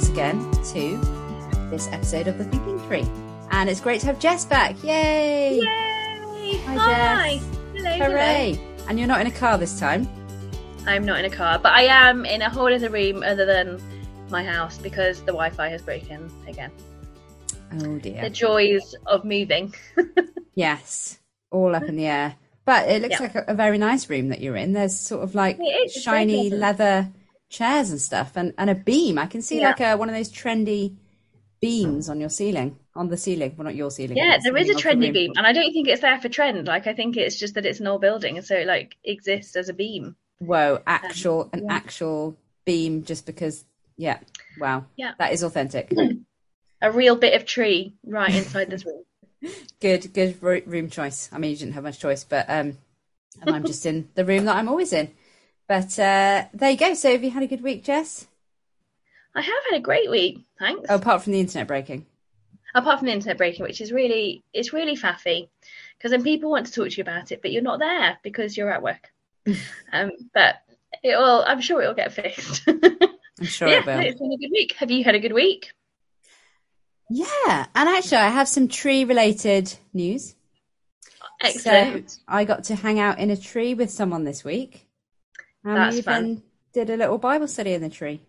once again to this episode of The Thinking Tree. And it's great to have Jess back. Yay! Yay! Hi, Hi. Jess. Hello, Hooray! hello. And you're not in a car this time. I'm not in a car, but I am in a whole other room other than my house because the Wi-Fi has broken again. Oh dear. The joys of moving. Yes, all up in the air. But it looks Yeah. like a, a very nice room that you're in. There's sort of like It is, it's very shiny leather chairs and stuff, and, and a beam. I can see Yeah. like a, one of those trendy beams on your ceiling, on the ceiling. Well, not your ceiling. Yeah, there is a ceiling of the trendy room. beam, and I don't think it's there for trend. Like I think it's just that it's an old building, and so it like exists as a beam. Whoa, actual an yeah. actual beam just because. Yeah, wow. Yeah. that is authentic. A real bit of tree right inside this room. good, good room choice. I mean, you didn't have much choice, but um, and I'm just in the room that I'm always in. But uh, there you go. So, have you had a good week, Jess? I have had a great week, thanks. Oh, apart from the internet breaking. Apart from the internet breaking, which is really it's really faffy, because then people want to talk to you about it, but you're not there because you're at work. um, but it will. I'm sure it will get fixed. I'm sure yeah, it will. it's been a good week. Have you had a good week? Yeah, and actually, I have some tree-related news. Excellent. So I got to hang out in a tree with someone this week, and That's we fun. even did a little Bible study in the tree.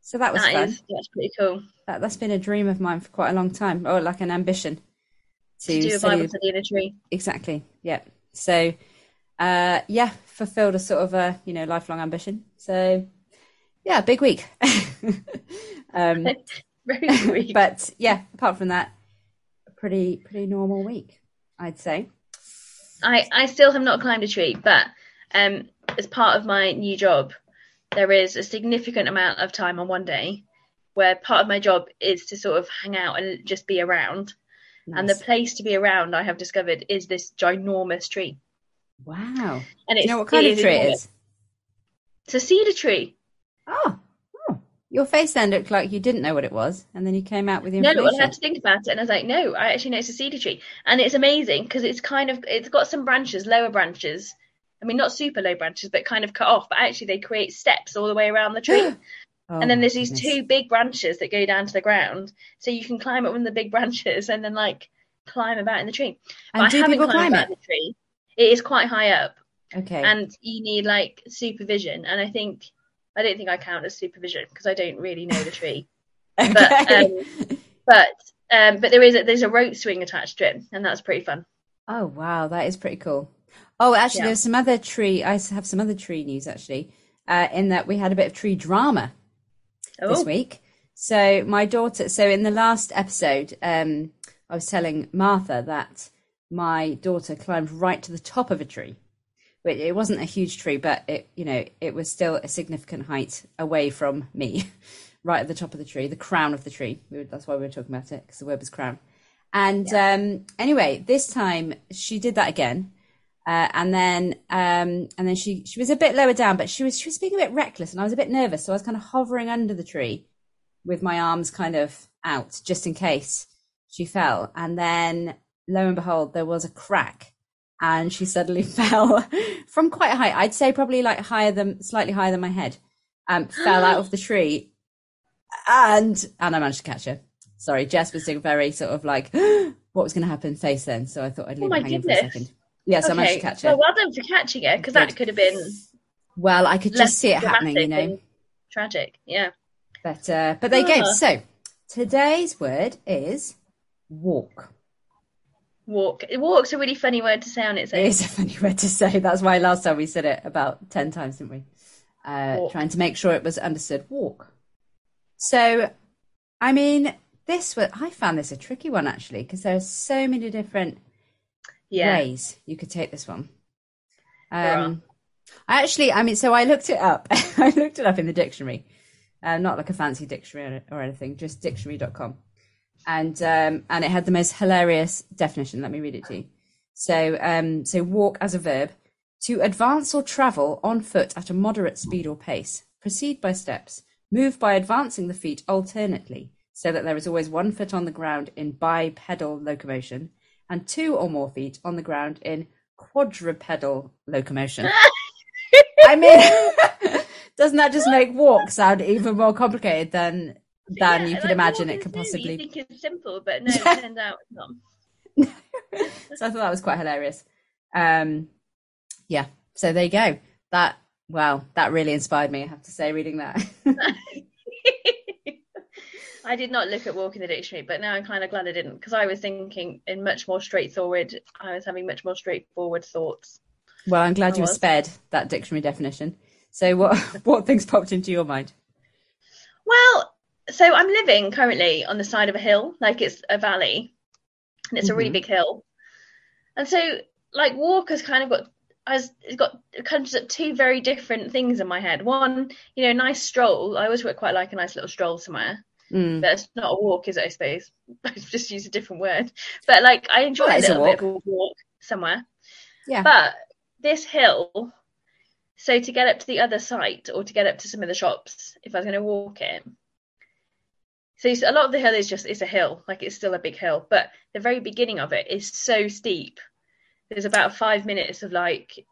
So that was That fun. is that's pretty cool. That, that's been a dream of mine for quite a long time, or like an ambition to, To do a Bible study in a tree. Exactly. Yeah. So, uh, yeah, fulfilled a sort of a you know lifelong ambition. So, yeah, big week. um, Very good week. but yeah, apart from that, a pretty pretty normal week, I'd say. I, I still have not climbed a tree, but um, as part of my new job, there is a significant amount of time on one day where part of my job is to sort of hang out and just be around. And the place to be around, I have discovered, is this ginormous tree. wow. And it's, you know what kind of tree it is? It's a cedar tree. Oh, oh, your face then looked like you didn't know what it was, and then you came out with the No, information. well, I had to think about it, and I was like, no, I actually know it's a cedar tree, and it's amazing because it's kind of it's got some branches, lower branches. I mean, not super low branches, but kind of cut off. But actually, they create steps all the way around the tree. Oh, and then there's these goodness. two big branches that go down to the ground, so you can climb up one of the big branches and then like climb about in the tree. And but do I haven't climbed climb about it? the tree. It is quite high up, Okay. and you need like supervision. And I think I don't think I count as supervision because I don't really know the tree. okay. but, um, But um, but there is a, there's a rope swing attached to it, and that's pretty fun. Oh wow, that is pretty cool. Oh, actually, Yeah. there's some other tree. I have some other tree news actually. Uh, in that we had a bit of tree drama this Oh, week. So my daughter. So in the last episode, um, I was telling Martha that my daughter climbed right to the top of a tree. It wasn't a huge tree, but it, you know, it was still a significant height away from me, right at the top of the tree, the crown of the tree. We were, that's why we were talking about it because the word was crown. And um, anyway, this time she did that again, uh, and then um, and then she she was a bit lower down, but she was she was being a bit reckless, and I was a bit nervous, so I was kind of hovering under the tree with my arms kind of out just in case she fell. And then lo and behold, there was a crack, and she suddenly fell from quite high. I'd say probably like higher than slightly higher than my head. Um, fell out of the tree, and and I managed to catch her. Sorry, Jess was doing very sort of like what was going to happen face then, so I thought I'd leave Oh it hanging for a second. Yes, I managed to catch it. Well, well done for catching it because that could have been Well, I could just see it happening, you know. tragic. Yeah. But uh, but there you go. Ah. So today's word is walk. Walk. Walk's a really funny word to say on its It own. It is a funny word to say. That's why last time we said it about ten times, didn't we? Uh, trying to make sure it was understood. Walk. So, I mean, this was I found this a tricky one actually because there are so many different Yeah. ways you could take this one. Um, I actually, I mean, so I looked it up. I looked it up in the dictionary, uh, not like a fancy dictionary or anything, just dictionary.com. And, um, and it had the most hilarious definition. Let me read it to you. So, um, so walk as a verb to advance or travel on foot at a moderate speed or pace, proceed by steps, move by advancing the feet alternately, so that there is always one foot on the ground in bipedal locomotion and two or more feet on the ground in quadrupedal locomotion. I mean, doesn't that just make walk sound even more complicated than than you could like, imagine it could possibly. You think it's simple, but no, it turns out it's not. so I thought that was quite hilarious. Um, yeah. So there you go. That wow, that really inspired me. I have to say, reading that. I did not look at walk in the dictionary, but now I'm kind of glad I didn't because I was thinking in much more straightforward. I was having much more straightforward thoughts. well, I'm glad I you were spared that dictionary definition. So what what things popped into your mind? Well, so I'm living currently on the side of a hill, like it's a valley, and it's a really Mhm. big hill. And so, like, walk has kind of got has it's got conjures up two very different things in my head. One, you know, nice stroll. I always quite like a nice little stroll somewhere. Mm. It's not a walk, is it? I suppose I've just use a different word. But like, I enjoy Well, a it's a little bit of a walk somewhere. Yeah. But this hill, so to get up to the other site or to get up to some of the shops, if I was going to walk it, so a lot of the hill is just it's a hill, like it's still a big hill, but the very beginning of it is so steep. There's about five minutes of like,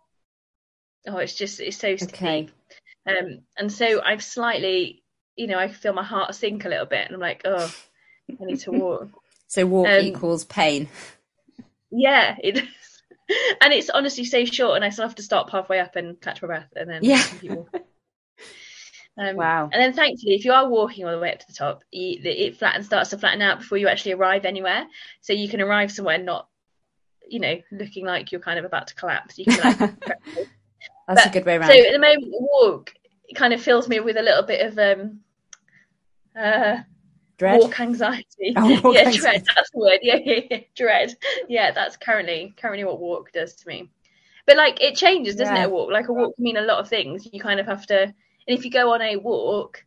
oh, it's just it's so steep. Okay. Um, and so I've slightly, you know, I feel my heart sink a little bit, and I'm like, oh, I need to walk. So walk Um, equals pain. Yeah, it is. And it's honestly so short, and I still have to stop halfway up and catch my breath, and then Yeah. keep. Um, Wow. And then, thankfully, if you are walking all the way up to the top, you, it flattens starts to flatten out before you actually arrive anywhere. So you can arrive somewhere not, you know, looking like you're kind of about to collapse. You can like. That's a good way around. so at the moment, the walk it kind of fills me with a little bit of um, uh, Dread. walk anxiety. Oh, walk yeah, anxiety. dread. That's the word. Yeah, yeah, yeah, dread. Yeah, that's currently currently what walk does to me. But like it changes, doesn't Yeah. it? A walk, like a walk can mean a lot of things. You kind of have to, and if you go on a walk,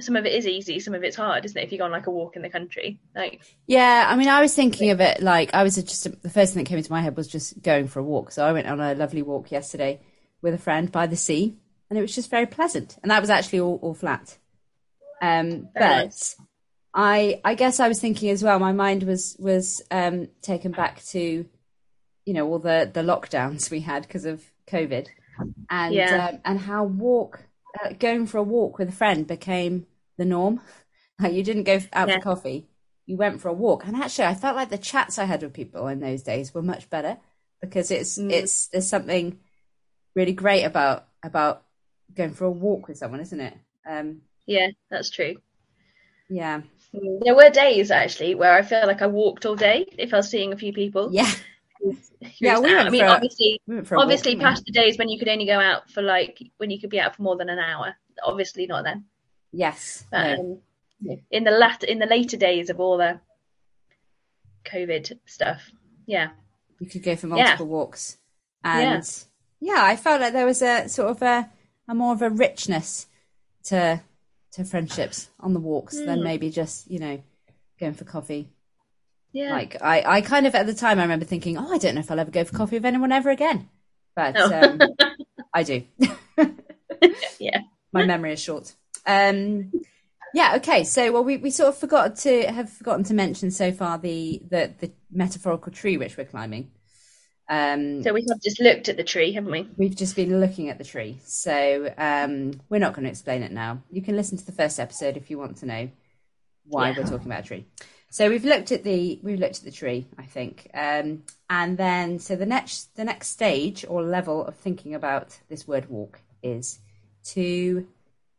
some of it is easy, some of it's hard, isn't it? If you go on like a walk in the country, like Yeah, I mean, I was thinking of it like I was just the first thing that came into my head was just going for a walk. So I went on a lovely walk yesterday with a friend by the sea, and it was just very pleasant. And that was actually all, all flat. Um, but nice. I I guess I was thinking as well. My mind was was um, taken back to you know all the the lockdowns we had because of COVID, and Yeah. um, and how walk uh, going for a walk with a friend became the norm. Like you didn't go out Yeah. for coffee, you went for a walk. And actually, I felt like the chats I had with people in those days were much better because it's Mm. it's there's something really great about about going for a walk with someone, isn't it? Um, yeah, that's true. yeah, There were days actually where I felt like I walked all day if I was seeing a few people. yeah. Yeah, we I mean, a- obviously, We went for a walk, obviously we? past the days when you could only go out for like when you could be out for more than an hour. Obviously not then. Yes. But no. um, in the lat in the later days of all the COVID stuff, yeah, You could go for multiple walks. Yeah. And yeah. I felt like there was a sort of a, a more of a richness to to friendships on the walks than Mm. maybe just, you know, going for coffee. yeah. Like I, I kind of at the time I remember thinking, Oh, I don't know if I'll ever go for coffee with anyone ever again. But Oh. um, I do. Yeah. My memory is short. Um yeah, okay. So well we, we sort of forgot to have forgotten to mention so far the the, the metaphorical tree which we're climbing. Um So we have just looked at the tree, haven't we? We've just been looking at the tree, so um, we're not going to explain it now. You can listen to the first episode if you want to know why Yeah. we're talking about a tree. So we've looked at the we've looked at the tree, I think, um, and then so the next the next stage or level of thinking about this word walk is to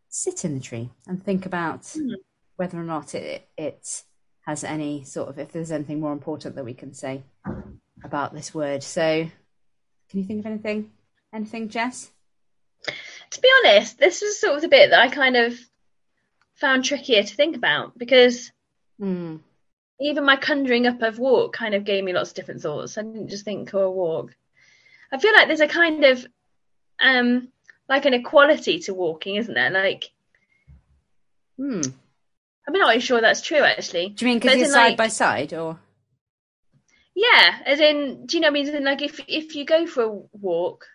sit in the tree and think about Hmm. whether or not it it has any sort of if there's anything more important that we can say about this word. So, can you think of anything? Anything, Jess? To be honest, this was sort of the bit that I kind of found trickier to think about because Hmm. even my conjuring up of walk kind of gave me lots of different thoughts. I didn't just think, oh, walk. I feel like there's a kind of um like an equality to walking, isn't there? Like Hmm. I'm not really sure that's true actually. Do you mean because you're side like- by side, or Yeah, as in, do you know what I mean? In, like if if you go for a walk,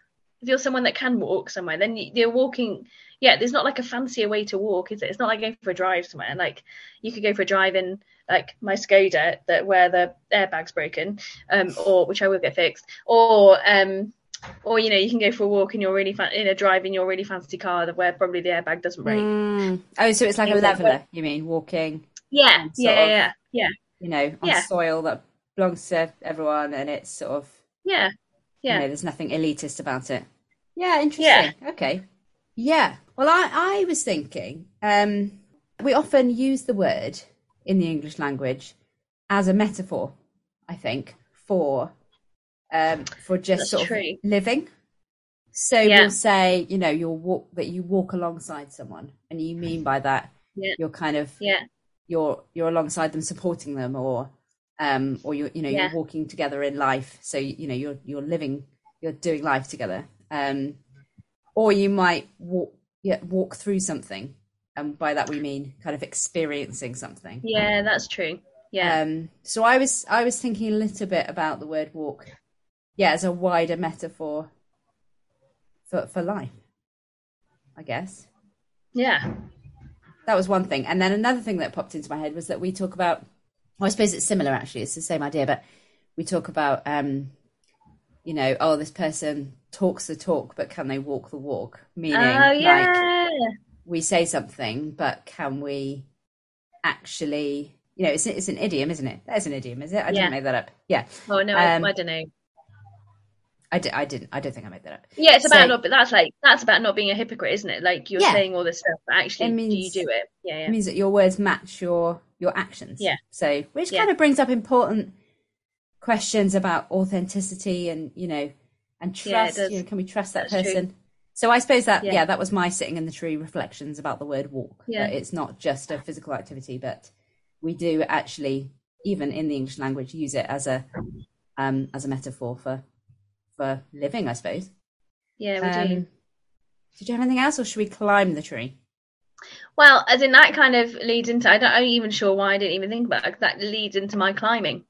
if you're someone that can walk somewhere, then you- you're walking. Yeah, there's not like a fancier way to walk, is it? It's not like going for a drive somewhere. Like you could go for a drive in like my Skoda that where the airbag's broken, um, or which I will get fixed, or um, or you know, you can go for a walk and you're really fan- in a driving your really fancy car that where probably the airbag doesn't break. Mm. Oh, so it's like a leveler. You mean walking? Yeah, yeah, yeah, yeah, You know, on Yeah. soil that belongs to everyone, and it's sort of yeah, you yeah. know, there's nothing elitist about it. Yeah, interesting. yeah. Okay. Yeah. Well, I, I was thinking, um, we often use the word in the English language as a metaphor, I think, for um, for just That's sort true. of living. So Yeah. we'll say, you know, you'll walk that you walk alongside someone, and you mean by that Yeah. you're kind of Yeah, you're you're alongside them supporting them or um or you're you know Yeah. you're walking together in life so you know you're you're living you're doing life together um or you might walk yeah walk through something and by that we mean kind of experiencing something yeah, that's true. Yeah, um so i was i was thinking a little bit about the word walk yeah as a wider metaphor for for life i guess yeah, that was one thing. And then another thing that popped into my head was that we talk about, well, I suppose it's similar actually, it's the same idea, but we talk about, um, you know, oh, this person talks the talk, but can they walk the walk? Meaning, oh like, we say something, but can we actually, you know, it's, it's an idiom, isn't it? That's an idiom, is it? I Yeah. didn't make that up. Yeah, oh no, I, Um, I don't know. I, di- I didn't. I don't think I made that up. Yeah, it's about so- not, but that's like that's about not being a hypocrite, isn't it? Like you're Yeah. saying all this stuff, but actually, It do you do it? Yeah, It means that your words match your your actions. Yeah. So, which Yeah. kind of brings up important questions about authenticity and you know, and trust. you know, can we trust that That's true. person? So I suppose that yeah. Yeah. that was my sitting in the tree reflections about the word walk. Yeah. It's not just a physical activity, but we do actually, even in the English language, use it as a um as a metaphor for for living. I suppose. yeah. We Um, do. Did you have anything else, or should we climb the tree? Well, as in that kind of leads into. I don't, I'm even sure why I didn't even think about it. That leads into my climbing.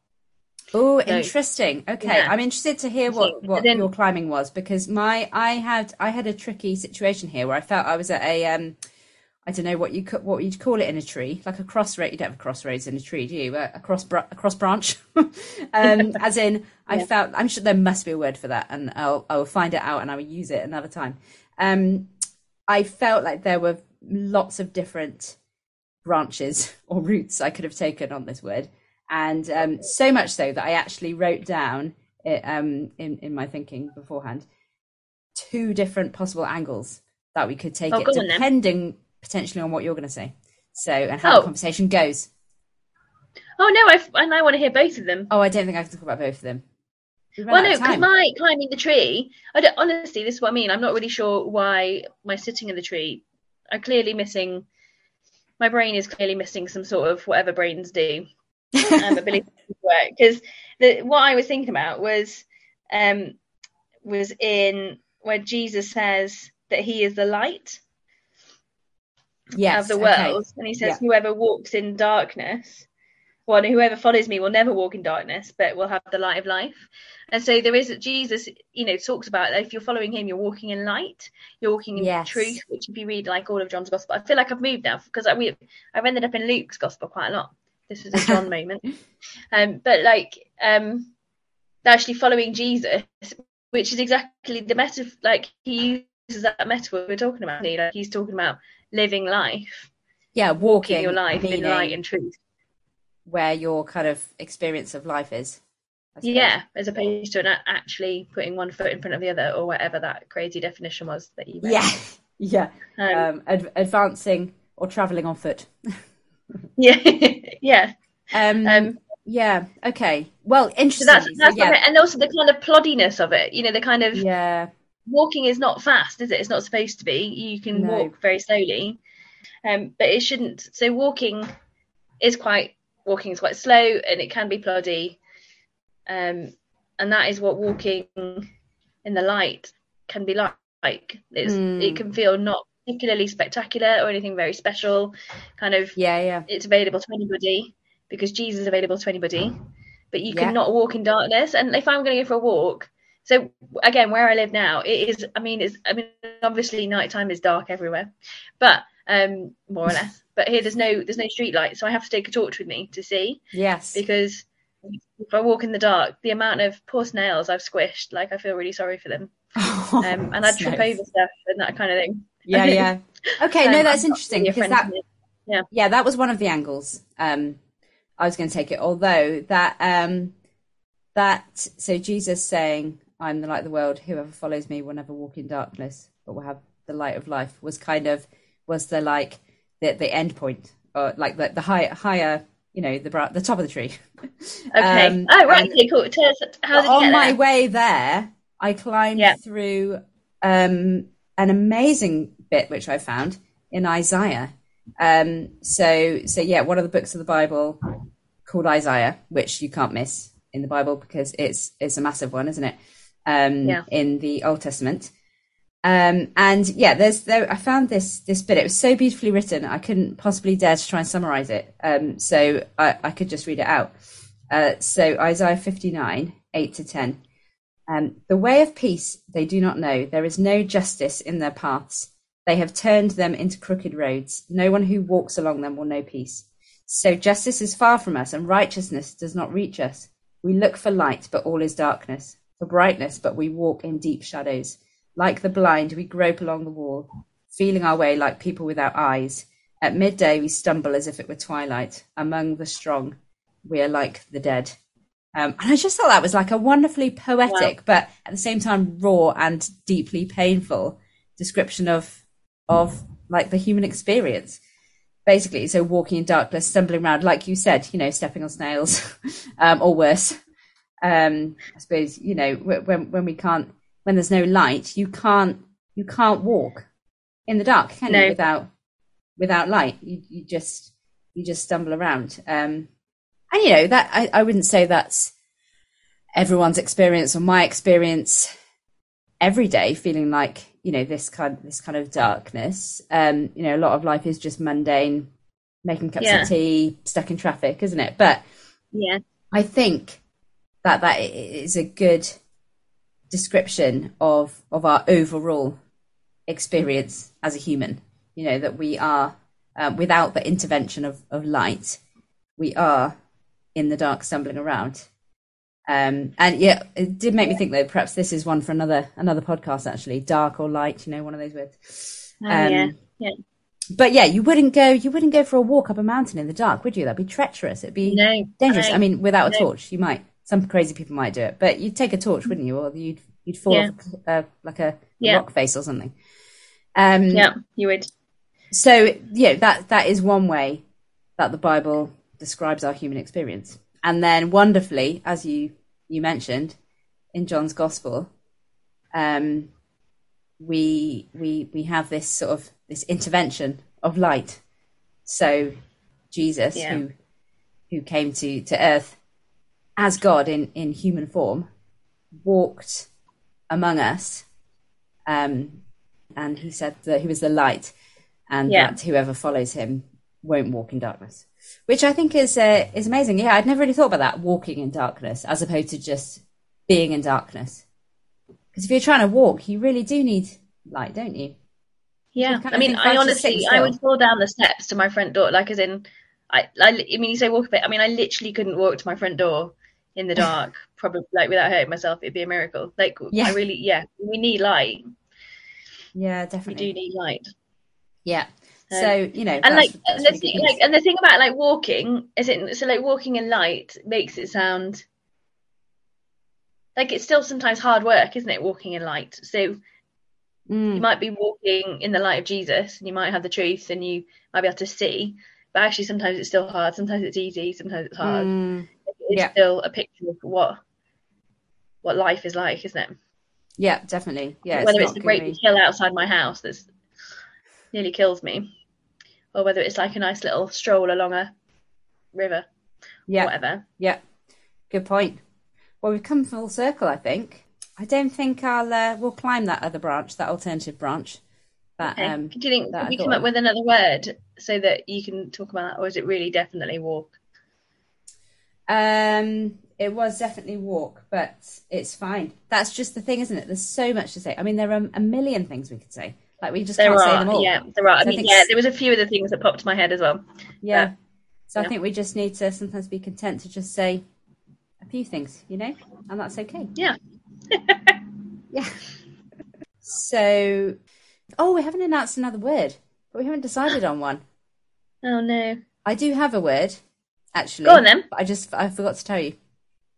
Oh, So- interesting. Okay, Yeah. I'm interested to hear what what then- your climbing was because my I had I had a tricky situation here where I felt I was at a um I don't know what you what you'd call it in a tree like a crossroad. You don't have a crossroads in a tree, do you? A, cross br- a cross branch. um, as in, I Yeah. felt I'm sure there must be a word for that, and I'll I will find it out and I will use it another time. Um, I felt like there were lots of different branches or roots I could have taken on this word, and um, so much so that I actually wrote down it, um, in in my thinking beforehand two different possible angles that we could take Oh, it, go on depending potentially on what you're going to say. So and how the Oh. conversation goes. Oh no, I've, and I want to hear both of them. Oh, I don't think I can talk about both of them. Well, no, because my climbing the tree. I don't, honestly, this is what I mean. I'm not really sure why my sitting in the tree. I'm clearly missing. My brain is clearly missing some sort of whatever brains do. um, ability to work because the what I was thinking about was um was in where Jesus says that he is the light yes, of the okay. world and he says whoever walks in darkness well whoever follows me will never walk in darkness but will have the light of life and so there is Jesus you know talks about if you're following him you're walking in light you're walking in Yes. truth which if you read like all of John's gospel I feel like I've moved now because I, we, I've ended up in Luke's gospel quite a lot this was a John moment um but like um actually following Jesus which is exactly the metaphor like he uses that metaphor we're talking about like he's talking about living life Yeah, walking, walking your life in light and truth. where your kind of experience of life is. Yeah, as opposed to a- actually putting one foot in front of the other, or whatever that crazy definition was that you read. Yeah, yeah. um, Um, ad- advancing or traveling on foot. yeah, yeah. Um, Um, yeah. Okay. Well, so interesting. that's So, yeah. and also the kind of ploddiness of it. You know, the kind of yeah. Walking is not fast, is it? It's not supposed to be. You can No. walk very slowly, um, but it shouldn't. So walking is quite walking is quite slow, and it can be ploddy, um, and that is what walking in the light can be like. It's, Hmm. It can feel not particularly spectacular or anything very special. Kind of, Yeah. Yeah. it's available to anybody because Jesus is available to anybody. But you Yeah. cannot walk in darkness. And if I'm going to go for a walk, so again, where I live now, it is. I mean, it's. I mean, obviously, nighttime is dark everywhere, but um, more or less. But here, there's no there's no street light, so I have to take a torch with me to see Yes. because if I walk in the dark, the amount of poor snails I've squished, like I feel really sorry for them. Oh, um, and I'd trip nice. over stuff and that kind of thing. Yeah, yeah. Okay, no, Um, that's I'm interesting because that his. yeah, that was one of the angles. Um, I was going to take it, although that um, that so Jesus saying, "I'm the light of the world. Whoever follows me will never walk in darkness, but will have the light of life." Was kind of was the like the the end point, or like the the high, higher, you know, the the top of the tree. Okay. Um, oh right. Okay. Cool. Tell us how did on my way there, I climbed Yeah. through um, an amazing bit which I found in Isaiah. Um, so, so yeah, one of the books of the Bible called Isaiah, which you can't miss in the Bible because it's it's a massive one, isn't it? Um, Yeah. In the Old Testament. Um, and yeah, there's there. I found this this bit. It was so beautifully written. I couldn't possibly dare to try and summarize it. Um, so I, I could just read it out. Uh, so Isaiah 59, 8 to 10. Um, the way of peace they do not know. There is no justice in their paths. They have turned them into crooked roads. No one who walks along them will know peace. So justice is far from us, and righteousness does not reach us. We look for light, but all is darkness. For brightness, but we walk in deep shadows. Like the blind, we grope along the wall, feeling our way like people without eyes. At midday, we stumble as if it were twilight. Among the strong, we are like the dead. Um, and I just thought that was like a wonderfully poetic, but at the same time raw and deeply painful description of of like the human experience. Basically, so walking in darkness, stumbling around, like you said, you know, stepping on snails, um, or worse. Um, I suppose you know when when we can't, when there's no light, you can't you can't walk in the dark, can No. you? Without without light, you you just you just stumble around. Um, and you know that I, I wouldn't say that's everyone's experience or my experience every day feeling like you know this kind this kind of darkness um you know a lot of life is just mundane making cups Yeah. of tea stuck in traffic isn't it but Yeah. i think that that i- is a good description of of our overall experience as a human you know that we are um, without the intervention of of light we are in the dark stumbling around um, and yeah, it did make me think though. Perhaps this is one for another another podcast. Actually, dark or light, you know, one of those words. Oh, Um, yeah. Yeah. But yeah, you wouldn't go. You wouldn't go for a walk up a mountain in the dark, would you? That'd be treacherous. It'd be No. dangerous. no. I mean, without a no. torch, you might. Some crazy people might do it, but you'd take a torch, wouldn't you? Or you'd you'd fall Yeah. off uh, like a Yeah. rock face or something. Um, Yeah, you would. so yeah, that that is one way that the Bible describes our human experience. And then wonderfully, as you you mentioned in John's Gospel, um, we we we have this sort of this intervention of light. So Jesus, Yeah. who who came to to earth as God in in human form, walked among us, um, and he said that he was the light, and Yeah. that whoever follows him won't walk in darkness. Which I think is uh, is amazing. Yeah, I'd never really thought about that walking in darkness as opposed to just being in darkness. Because if you're trying to walk, you really do need light, don't you? Yeah, I mean, I if I just sit honestly, I would fall down the steps to my front door, like as in, I, I, I mean, you say walk a bit. I mean, I literally couldn't walk to my front door in the dark, probably like without hurting myself. It'd be a miracle. Like, Yeah. I really, yeah, we need light. Yeah, definitely. We do need light. Yeah. Um, So you know, and like, and the thing, like, and the thing about like walking is it so like walking in light makes it sound like it's still sometimes hard work, isn't it? Walking in light. So you Mm, might be walking in the light of Jesus, and you might have the truth, and you might be able to see. But actually, sometimes it's still hard. Sometimes it's easy. Sometimes it's hard. mm, It's yeah. still a picture of what what life is like, isn't it? yeah, definitely. Yeah, whether it's not the great big hill outside my house that nearly kills me, or whether it's like a nice little stroll along a river, yeah, whatever. yeah. Good point. Well, we've come full circle, I think. I don't think I'll. Uh, we'll climb that other branch, that alternative branch. That Okay. um, Do you think that I we come of. up with another word so that you can talk about that, or is it really definitely walk? Um, it was definitely walk, but it's fine. That's just the thing, isn't it? There's so much to say. I mean, there are a million things we could say. Like we just There can't say them all. yeah, there are. So I mean, think yeah, there was a few of the things that popped to my head as well. Yeah. So I think we just need to sometimes be content to just say a few things, you know, and that's okay. Yeah. Yeah. So, oh, we haven't announced another word, but we haven't decided on one. Oh no. I do have a word, actually. Go on then. I just I forgot to tell you.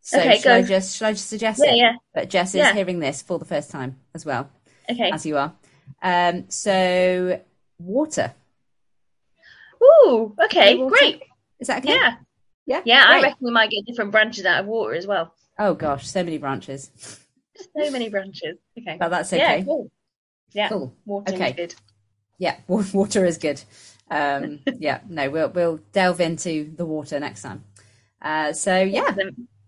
So Okay, shall I go. just shall I just suggest Yeah, it? yeah. But Jess is Yeah. hearing this for the first time as well Okay. as you are. Um, so water Ooh. Okay. Water. Great. is that okay? Yeah. yeah, Yeah. I reckon we might get different branches out of water as well. Oh gosh, so many branches, So many branches. Okay. but that's okay. Yeah. Cool. Yeah. Cool. Water Okay. is good. Yeah, water is good. Um, yeah, no, we'll we'll delve into the water next time. Uh, so yeah,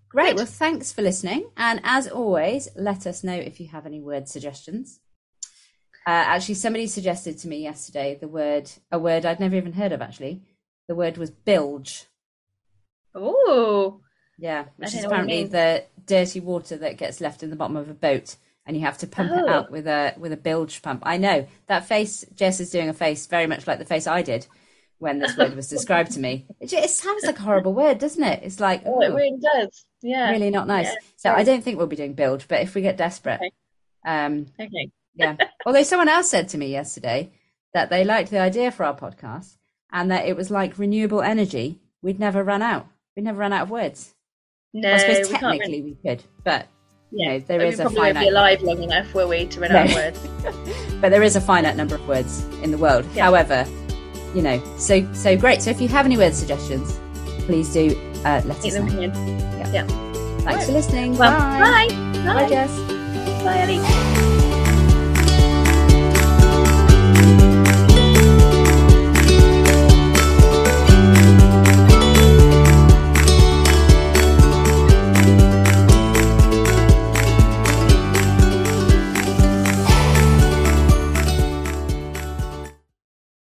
great. Well, thanks for listening, and as always, let us know if you have any word suggestions. Uh, actually, somebody suggested to me yesterday the word a word I'd never even heard of. Actually, the word was bilge. Oh, Yeah, which is know what it apparently the dirty water that gets left in the bottom of a boat, and you have to pump it Oh. out with a with a bilge pump. I know that face. Jess is doing a face very much like the face I did when this word was described to me. It, it sounds like a horrible word, doesn't it? It's like Oh, it really does. Yeah. really not nice. Yeah, so I don't think we'll be doing bilge, but if we get desperate, Okay. um, Okay. yeah. Although someone else said to me yesterday that they liked the idea for our podcast and that it was like renewable energy. We'd never run out. We'd never run out of words. No, I suppose we technically we could, but know, there But is we a probably won't be alive long enough, will we, to run out of words? but there is a finite number of words in the world. Yeah. However, you know, so so great. So if you have any word suggestions, please do uh, let us know. coming. Thanks Right. for listening. Well, bye. bye. Bye, Bye. Jess. Bye, Ellie.